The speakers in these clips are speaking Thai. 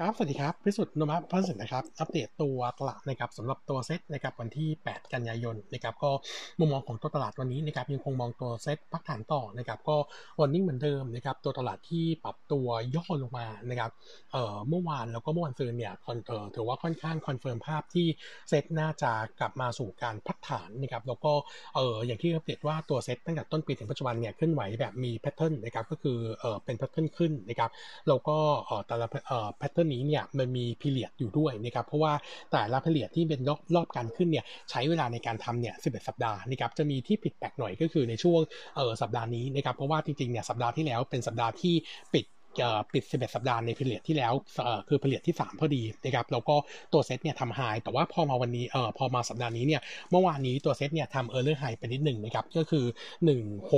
ครับ สวัสดีครับ พิสุทธิ์ โนมูระ พัฒนสินนะครับ อัปเดตตัวตลาดนะครับสำหรับตัวเซ็ตนะครับวันที่ 8 กันยายนนะครับ ก็มุมมองของตัวตลาดวันนี้นะครับยังคงมองตัวเซ็ตพักฐานต่อนะครับ ก็วันนี้เหมือนเดิมนะครับ ตัวตลาดที่ปรับตัวย่อลงมานะครับ เอ่อ เมื่อวานแล้วก็เมื่อวันซืนเนี่ย con เอ่อถือว่าค่อนข้าง confirm ภาพที่เซ็ตน่าจะกลับมาสู่การพักฐานนะครับ แล้วก็ เอ่อ อย่างที่อัปเดตว่าตัวเซ็ตตั้งแต่ต้นปีถึงปัจจุบันเนี่ยเคลื่อนไหวแบบมี pattern นะครับ ก็คือ เอ่อ เป็น pattern ขึ้นนะครับ แล้วก็ เอ่อ แต่ละ เอ่อ pattern นี้เนี่ยมันมี period อยู่ด้วยนะครับเพราะว่าแต่ละ period ที่เป็นรอบรอบการขึ้นเนี่ยใช้เวลาในการทำเนี่ย11สัปดาห์นะครับจะมีที่ผิดแปลกหน่อยก็คือในช่วงเออสัปดาห์นี้นะครับเพราะว่าจริงๆเนี่ยสัปดาห์ที่แล้วเป็นสัปดาห์ที่ปิดปิด 11 สัปดาห์ใน period ที่แล้วคือ period ที่ 3 พอดีนะครับแล้วก็ตัวเซตเนี่ยทำ high แต่ว่าพอมาวันนี้เอ่อพอมาสัปดาห์นี้เนี่ยเมื่อวานนี้ตัวเซตเนี่ยทำ higher high ไปนิดหนึ่งนะครับก็คือ 1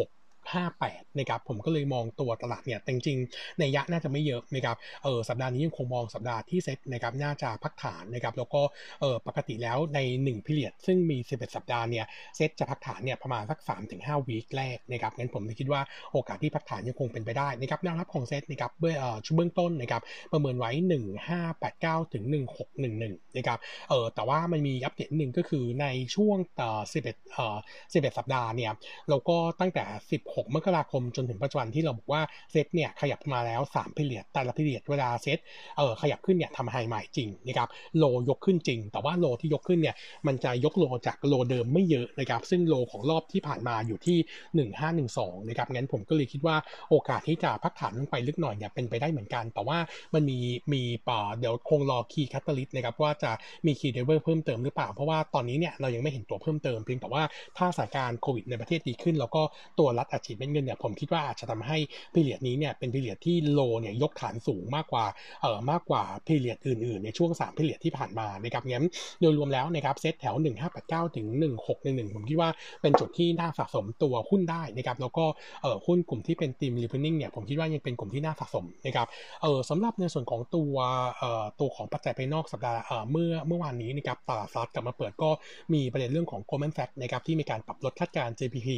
58นะครับผมก็เลยมองตัวตลาดเนี่ยจริงๆในยะน่าจะไม่เยอะนะครับเออสัปดาห์นี้ยังคงมองสัปดาห์ที่เซ็ตนะครับน่าจะพักฐานนะครับแล้วก็เออปกติแล้วใน1พิเรียดซึ่งมี 11 สัปดาห์เนี่ยเซ็ตจะพักฐานเนี่ยประมาณสัก3-5วีคแรกนะครับงั้นผมคิดว่าโอกาสที่พักฐานยังคงเป็นไปได้นะครับแนวรับของเซ็ตนะครับเบื้องชุดเบื้องต้นนะครับประเมินไว้ 1589ถึง1611นะครับเออแต่ว่ามันมีอัปเดตหนึ่งก็คือในช่วงต่อ11เอ่อ11 สัปดาห์เนี่ยเราก็ตั้งแต่ 16 6 มกราคมจนถึงปัจจุบันที่เราบอกว่าเซตเนี่ยขยับมาแล้ว3 period แต่ละ period เวลาเซตเออขยับขึ้นเนี่ยทำ high ใหม่จริงนะครับ low ยกขึ้นจริง แต่ว่า low ที่ยกขึ้นเนี่ยมันจะยก low จาก low เดิมไม่เยอะนะครับซึ่ง low ของรอบที่ผ่านมาอยู่ที่ 1512นะครับงั้นผมก็เลยคิดว่าโอกาสที่จะพักฐานลงไปลึกหน่อยเนี่ยเป็นไปได้เหมือนกัน แต่ว่ามันมีมีป่าเดี๋ยวคงรอ key catalyst นะครับว่าจะมี key driver เพิ่มเติมหรือเปล่า เพราะว่าตอนนี้เนี่ยเรายังไม่เห็นตัวเพิ่มเติมเพียงแต่ว่าถ้าสถานการณ์โควิดในประเทศดีขึ้น แล้วก็ตัวรัฐอัดฉีดเม็ดเงินเนี่ยผมคิดว่าอาจจะทำให้ period นี้เนี่ยเป็น period ที่ low เนี่ยยกฐานสูงมากกว่าเอ่อมากกว่า period อื่นๆ ในช่วง3 period ที่ผ่านมานะครับงั้นโดยรวมแล้วนะครับเซตแถว 1589 ถึง 1611 ผมคิดว่าเป็นจุดที่น่าสะสมตัวหุ้นได้นะครับแล้วก็เอ่อหุ้นกลุ่มที่เป็น theme reopening เนี่ยผมคิดว่ายังเป็นกลุ่มที่น่าสะสมนะครับเอ่อสำหรับในส่วนของตัวเอ่อตัวของปัจจัยภายนอกสัปดาห์เอ่อเมื่อเมื่อวานนี้นะครับตลาดซัดกลับมาเปิดก็มีประเด็นเรื่องของ Goldman Sachs นะครับที่มีการปรับลดคาดการณ์ GDP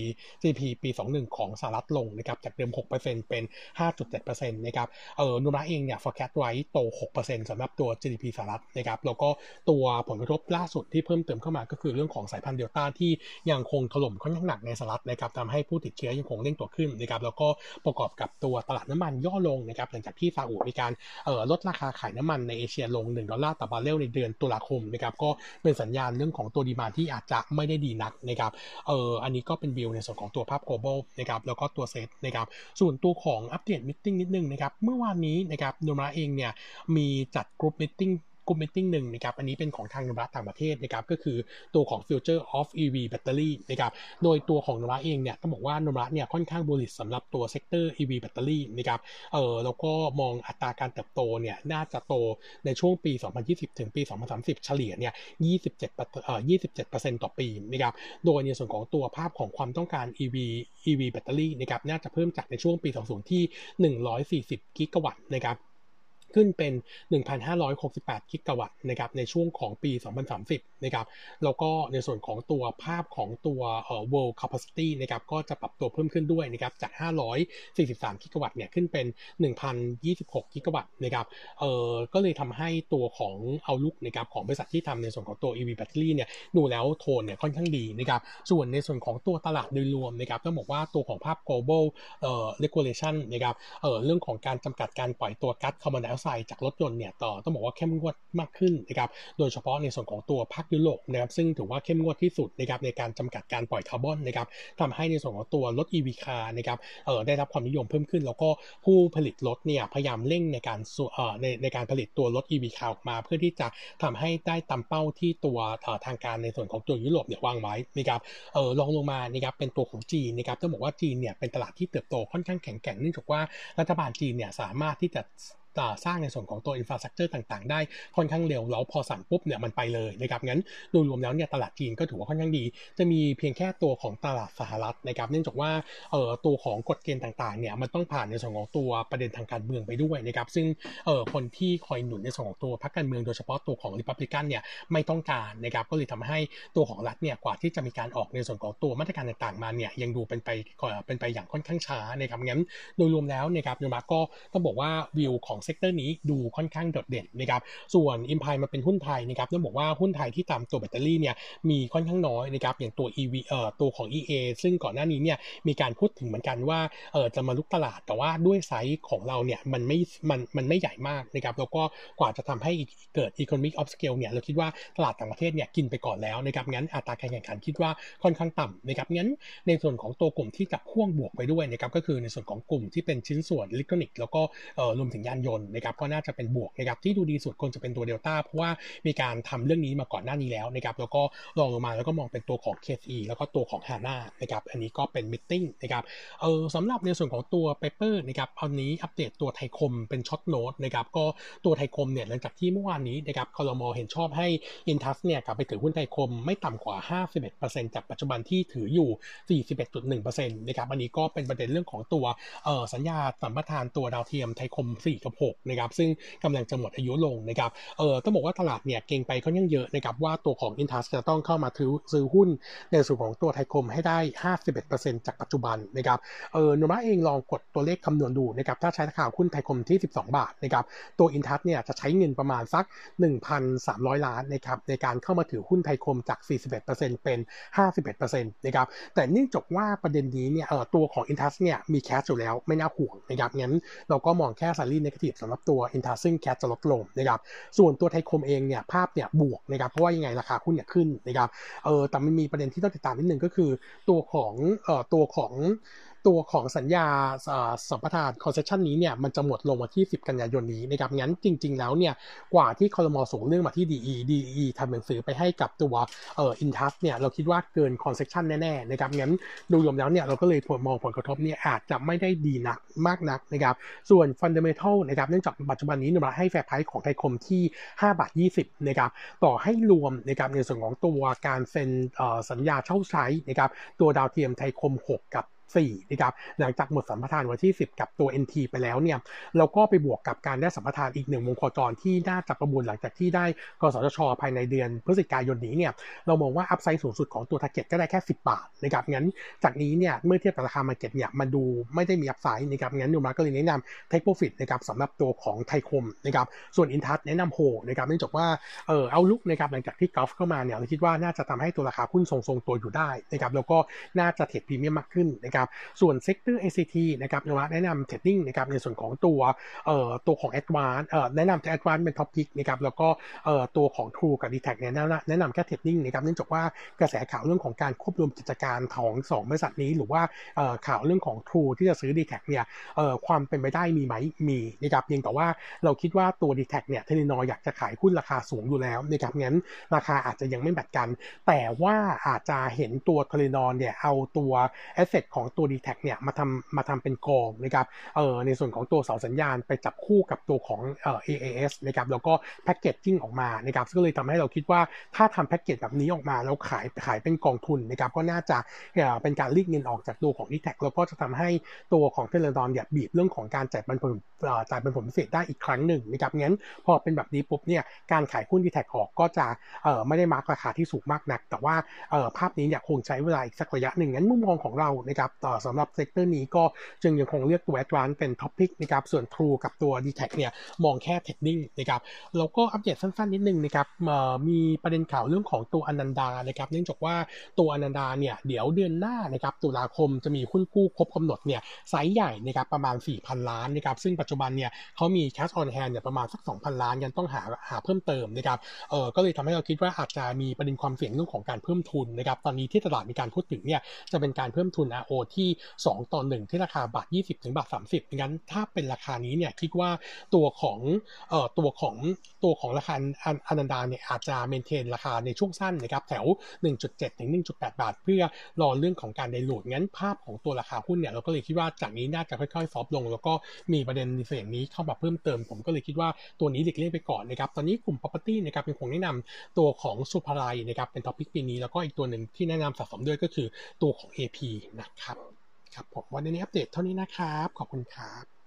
GDP ปี 21ของสหรัฐลงนะครับจากเดิม 6%เป็น 5.7%นะครับเออนุมระเองเนี่ย forecast ไว้โต 6%สำหรับตัว GDP สหรัฐนะครับแล้วก็ตัวผลกระทบล่าสุดที่เพิ่มเติมเข้ามาก็คือเรื่องของสายพันธุ์เดลต้าที่ยังคงถล่มค่อนข้างหนักในสหรัฐนะครับทำให้ผู้ติดเชื้อยังคงเร่งตัวขึ้นนะครับแล้วก็ประกอบกับตัวตลาดน้ำมันย่อลงนะครับหลังจากที่ซาอุมีการเอ่อลดราคาขายน้ำมันในเอเชียลง 1 ดอลลาร์ต่อบาร์เรลในเดือนตุลาคมนะครับก็เป็นสัญญาณเรื่องของตัว demand ที่อาจจะไม่ได้ดีนักนะครับเอออันนี้ก็เป็นวิวในส่วนของตัวภาพ global นะครับแล้วก็ตัวเซตนะครับส่วนตัวของอัปเดต meeting นิดนึงนะครับเมื่อวานนี้นะครับโนมูระเองเนี่ยมีจัด group meeting กลุ่ม meeting หนึ่งนะครับอันนี้เป็นของทางโนมูระต่างประเทศนะครับก็คือตัวของ Future of EV Battery นะครับโดยตัวของโนมูระเองเนี่ยต้องบอกว่าโนมูระเนี่ยค่อนข้าง bullish สำหรับตัว sector EV Battery นะครับเออแล้วก็มองอัตราการเติบโตเนี่ยน่าจะโตในช่วงปี 2020 ถึงปี 2030 เฉลี่ยเนี่ย27เอ่อ27%ต่อปีนะครับโดยในส่วนของตัวภาพของความต้องการ EV EV แบตเตอรี่นะครับน่าจะเพิ่มจากในช่วงปี 20 ที่ 140 กิกะวัตต์นะครับ ขึ้นเป็น 1,568 กิกะวัตต์นะครับในช่วงของปี 2030 นะครับ แล้วก็ในส่วนของตัวภาพของตัวเอ่อ world capacity นะครับก็จะปรับตัวเพิ่มขึ้นด้วยนะครับจาก 543 กิกะวัตต์เนี่ยขึ้นเป็น 1,026 กิกะวัตต์นะครับเอ่อก็เลยทำให้ตัวของเอาลุกนะครับของบริษัทที่ทำในส่วนของตัว EV battery เนี่ยดูแล้วโทนเนี่ยค่อนข้างดีนะครับส่วนในส่วนของตัวตลาดโดยรวมนะครับต้องบอกว่าตัวของภาพ global เอ่อ regulation นะครับเอ่อเรื่องของการจำกัดการปล่อยตัวก๊าซคาร์บอนไดออกไซด์จากรถยนต์เนี่ยต่อต้องบอกว่าเข้มงวดมากขึ้นนะครับโดยเฉพาะในส่วนของตัวภาคยุโรปนะครับซึ่งถือว่าเข้มงวดที่สุดนะครับในการจำกัดการปล่อยคาร์บอนนะครับทำให้ในส่วนของตัวรถ EV car นะครับเอ่อได้รับความนิยมเพิ่มขึ้น แล้วก็ผู้ผลิตรถเนี่ยพยายามเร่งในการเอ่อในในการผลิตตัวรถ EV car ออกมา เพื่อที่จะทำให้ได้ตามเป้าที่ตัวทางการในส่วนของตัวยุโรปเนี่ยวางไว้นะครับเออลองลงมานะครับเป็นตัวของจีนนะครับต้องบอกว่าจีนเนี่ยเป็นตลาดที่เติบโตค่อนข้างแข็งแกร่งเนื่องจากว่ารัฐบาลจีนเนี่ยสามารถที่จะ สร้างในส่วนของตัว infrastructure ต่างๆ ได้ค่อนข้างเร็วแล้วพอสั่งปุ๊บเนี่ยมันไปเลยนะครับงั้นโดยรวมแล้วเนี่ยตลาดจีนก็ถือว่าค่อนข้างดี จะมีเพียงแค่ตัวของตลาดสหรัฐนะครับเนื่องจากว่าเอ่อตัวของกฎเกณฑ์ต่างๆเนี่ยมันต้องผ่านในส่วนของตัวประเด็นทางการเมืองไปด้วยนะครับซึ่งเอ่อคนที่คอยหนุนในส่วนของตัวพรรคการเมืองโดยเฉพาะตัวของริพับลิกันเนี่ยไม่ต้องการนะครับก็เลยทำให้ตัวของรัฐเนี่ยกว่าที่จะมีการออกในส่วนของตัวมาตรการต่างๆมาเนี่ยยังดูเป็นไปเป็นไปอย่างค่อนข้างช้านะครับงั้นโดยรวมแล้วนะครับโนมูระก็ต้องบอกว่าวิวของ sector นี้ดูค่อนข้างโดดเด่นนะครับส่วน imply มาเป็นหุ้นไทยนะครับต้องบอกว่าหุ้นไทยที่ตามตัวแบตเตอรี่เนี่ยมีค่อนข้างน้อยนะครับอย่างตัว EV เอ่อตัวของ EA ซึ่งก่อนหน้านี้เนี่ยมีการพูดถึงเหมือนกันว่าเออจะมารุกตลาดแต่ว่าด้วยไซส์ของเราเนี่ยมันไม่มันมันไม่ใหญ่มากนะครับแล้วก็กว่าจะทำให้เกิด economic of scale เนี่ยเราคิดว่าตลาดต่างประเทศเนี่ยกินไปก่อนแล้วนะครับงั้นอัตราการแข่งขันคิดว่าค่อนข้างต่ำนะครับงั้นในส่วนของตัวกลุ่มที่จับพ่วงบวกไปด้วยนะครับก็คือในส่วนของกลุ่มที่เป็นชิ้นส่วนอิเล็กทรอนิกส์แล้วก็รวมถึงยานยนต์นะครับก็น่าจะเป็นบวกนะครับที่ดูดีสุดควรจะเป็นตัวเดลต้าเพราะว่ามีการทำเรื่องนี้มาก่อนหน้านี้แล้วนะครับแล้วก็รองลงมาแล้วก็มองเป็นตัวของ KCE แล้วก็ตัวของฮาน่านะครับอันนี้ก็เป็น meeting นะครับเออสำหรับในส่วนของตัว paper นะครับอันนี้อัปเดตตัวไทยคมเป็น short note นะครับก็ตัวไทยคมเนี่ยหลังจากที่เมื่อวานนี้นะครับคอรมอเห็นชอบให้อินทัสเนี่ยกลับไปถือหุ้นไทยคมไม่ต่ำกว่า 51%จากปัจจุบันที่ถืออยู่ 41.1%นะครับอันนี้ก็เป็นประเด็นเรื่องของตัวเออสัญญาสัมปทานตัวดาวเทียมไทยคม 4 กับ6นะครับซึ่งกำลังจะหมดอายุลงนะครับเออต้องบอกว่าตลาดเนี่ยเก่งไปค่อนข้างเยอะนะครับว่าตัวของอินทัสจะต้องเข้ามาถือซื้อหุ้นในส่วนของตัวไทยคมให้ได้ 51%จากปัจจุบันนะครับเออนมะเองลองกดตัวเลขคำนวณดูนะครับถ้าใช้ราคาหุ้นไทยคมที่ 12 บาทนะครับตัวอินทัชเนี่ยจะใช้เงินประมาณสัก 1,300 ล้านนะครับในการเข้ามาถือหุ้นไทยคมจาก 41%เป็น 51%นะครับแต่เนื่องจากว่าประเด็นนี้เนี่ยเออตัวของอินทัชเนี่ยมี cash อยู่แล้วไม่น่าห่วงนะครับงั้นเราก็มองแค่ slightly negative สำหรับตัวอินทัชซึ่ง cash จะลดลงนะครับส่วนตัวไทยคมเองเนี่ยภาพเนี่ยบวกนะครับเพราะว่ายังไงราคาหุ้นเนี่ยขึ้นนะครับเออแต่มันมีประเด็นที่ต้องติดตามนิดนึงก็คือตัวของเอ่อตัวของ ตัวของสัญญาสัมปทาน concession นี้เนี่ยมันจะหมดลงวันที่ 10 กันยายนนี้นะครับงั้นจริง ๆ แล้วเนี่ยกว่าที่คอรมอส่งเรื่องมาที่ DE DE ทำหนังสือไปให้กับตัวเอ่ออินทัชเนี่ยเราคิดว่าเกิน concession แน่ๆนะครับงั้นโดยรวมแล้วเนี่ยเราก็เลยมองผลกระทบเนี่ยอาจจะไม่ได้ดีนักมากนักนะครับส่วน fundamental นะครับเนื่องจากปัจจุบันนี้เราให้ fair price ของไทยคมที่5บาท20นะครับต่อให้รวมนะครับในส่วนของตัวการเซ็นสัญญาเช่าใช้นะครับตัวดาวเทียมไทยคม 6 กับ 4นะครับหลังจากหมดสัมปทานวันที่ 10 กับตัว NT ไปแล้วเนี่ยเราก็ไปบวกกับการได้สัมปทานอีกหนึ่งวงโคจรที่น่าจะประมูลหลังจากที่ได้กสทช ภายในเดือนพฤศจิกายนนี้เนี่ยเรามองว่า upside สูงสุดของตัว target ก็ได้แค่ 10 บาทนะครับงั้นจากนี้เนี่ยเมื่อเทียบกับราคา market เนี่ยมันดูไม่ได้มี upside นะครับงั้นโนมูระก็เลยแนะนำ take profit นะครับสำหรับตัวของไทยคมนะครับส่วนอินทัชแนะนำโฮนะครับเนื่องจากว่าเออ outlook นะครับหลังจากที่ GULF เข้ามาเนี่ยเราคิดว่าน่าจะทำให้ตัวราคาหุ้นทรงๆตัวอยู่ได้นะครับแล้วก็น่าจะ trade premium มากขึ้นนะครับส่วนเซกเตอร์ ACT นะครับเราแนะนำ trading นะครับในส่วนของตัวเอ่อตัวของ Advance เอ่อแนะนำแต่ Advance เป็น top pick นะครับแล้วก็เอ่อตัวของ True กับ d t แทเนี่ยแนะนำแค่ trading นะครับเนื่องจากว่ากระแสข่าวเรื่องของการควบรวมกิจการของสองบริษัทนี้ หรือว่าเอ่อข่าวเรื่องของ True ที่จะซื้อ d t แทเนี่ยเอ่อความเป็นไปได้มีไหมมีนะครับเพียงแต่ว่าเราคิดว่าตัว d t แทเนี่ย Telenor อยากจะขายหุ้นราคาสูงอยู่แล้วนะครับงั้นราคาอาจจะยังไม่แบตกัน แต่ว่าอาจจะเห็นตัว Telenor เนี่ยเอาตัว asset ของตัว d t แทเนี่ยมาทำมาทำเป็นกองนะครับเออในส่วนของตัวเสาสัญญาณไปจับคู่กับตัวของเอ่อ AIS นะครับแล้วก็ packaging ออกมานะครับก็เลยทำให้เราคิดว่าถ้าทำแพ็กเกจแบบนี้ออกมาแล้วขายขายเป็นกองทุนนะครับก็น่าจะเป็นการรีดเงินออกจากตัวของ e t แทแล้วก็จะทำให้ตัวของ Telenor เนี่ยบีบเรื่องของการจ่ายปันผลจ่ายปันผลพิเศษได้อีกครั้งหนึ่งนะครับงั้นพอเป็นแบบนี้ปุ๊บเนี่ยการขายหุ้น DTAC ออกก็จะเอ่อไม่ได้ mark ราคาที่สูงมากนัก แต่ว่าเอ่อภาพนี้เนี่ยคงใช้เวลาอีกสักระยะหนึ่งงั้นมุมมองของเรานะครับต่อสำหรับ sector นี้ก็จึงยังคงเลือกตัว Advance เป็น top pick นะครับส่วน True กับตัว d t แทเนี่ยมองแค่ trading นะครับแล้วก็อัปเดตสั้นๆนิดนึงนะครับมีประเด็นข่าวเรื่องของตัวอนันดานะครับเนื่องจากว่าตัวอนันดาเนี่ยเดี๋ยวเดือนหน้านะครับตุลาคมจะมีหุ้นกู้ครบกำหนดเนี่ยไซส์ใหญ่นะครับประมาณ 4,000 ล้านนะครับซึ่งปัจจุบันเนี่ยเขามี cash on hand เนี่ยประมาณสัก 2,000 ล้านยังต้องหาหาเพิ่มเติมนะครับเออก็เลยทำให้เราคิดว่าอาจจะมีประเด็นความเสี่ยงเรื่องของการเพิ่มทุนนะครับตอนนี้ที่ตลาดมีการพูดถึงเนี่ยจะเป็นการเพิ่มทุน RO ที่ 2 ต่อ 1 ที่ราคาบาท 20 ถึงบาท 30 งั้นถ้าเป็นราคานี้เนี่ยคิดว่าตัวของเอ่อตัวของตัวของราคาอนันดาเนี่ยอาจจะ maintain ราคาในช่วงสั้นนะครับแถว 1.7 ถึง 1.8 บาท เพื่อรอเรื่องของการ dilute งั้นภาพของตัวราคาหุ้นเนี่ยเราก็เลยคิดว่าจากนี้น่าจะค่อยๆ soft ลง แล้วก็มีประเด็นในส่วนนี้เข้ามาเพิ่มเติม ผมก็เลยคิดว่าตัวนี้หลีกเลี่ยงไปก่อนนะครับตอนนี้กลุ่ม property นะครับเป็นคงแนะนำตัวของศุภาลัยนะครับเป็น top pick ปีนี้แล้วก็อีกตัวหนึ่งที่แนะนำสะสมด้วยก็คือตัวของ AP นะครับ ครับผมวันนี้อัปเดตเท่านี้นะครับ ขอบคุณครับ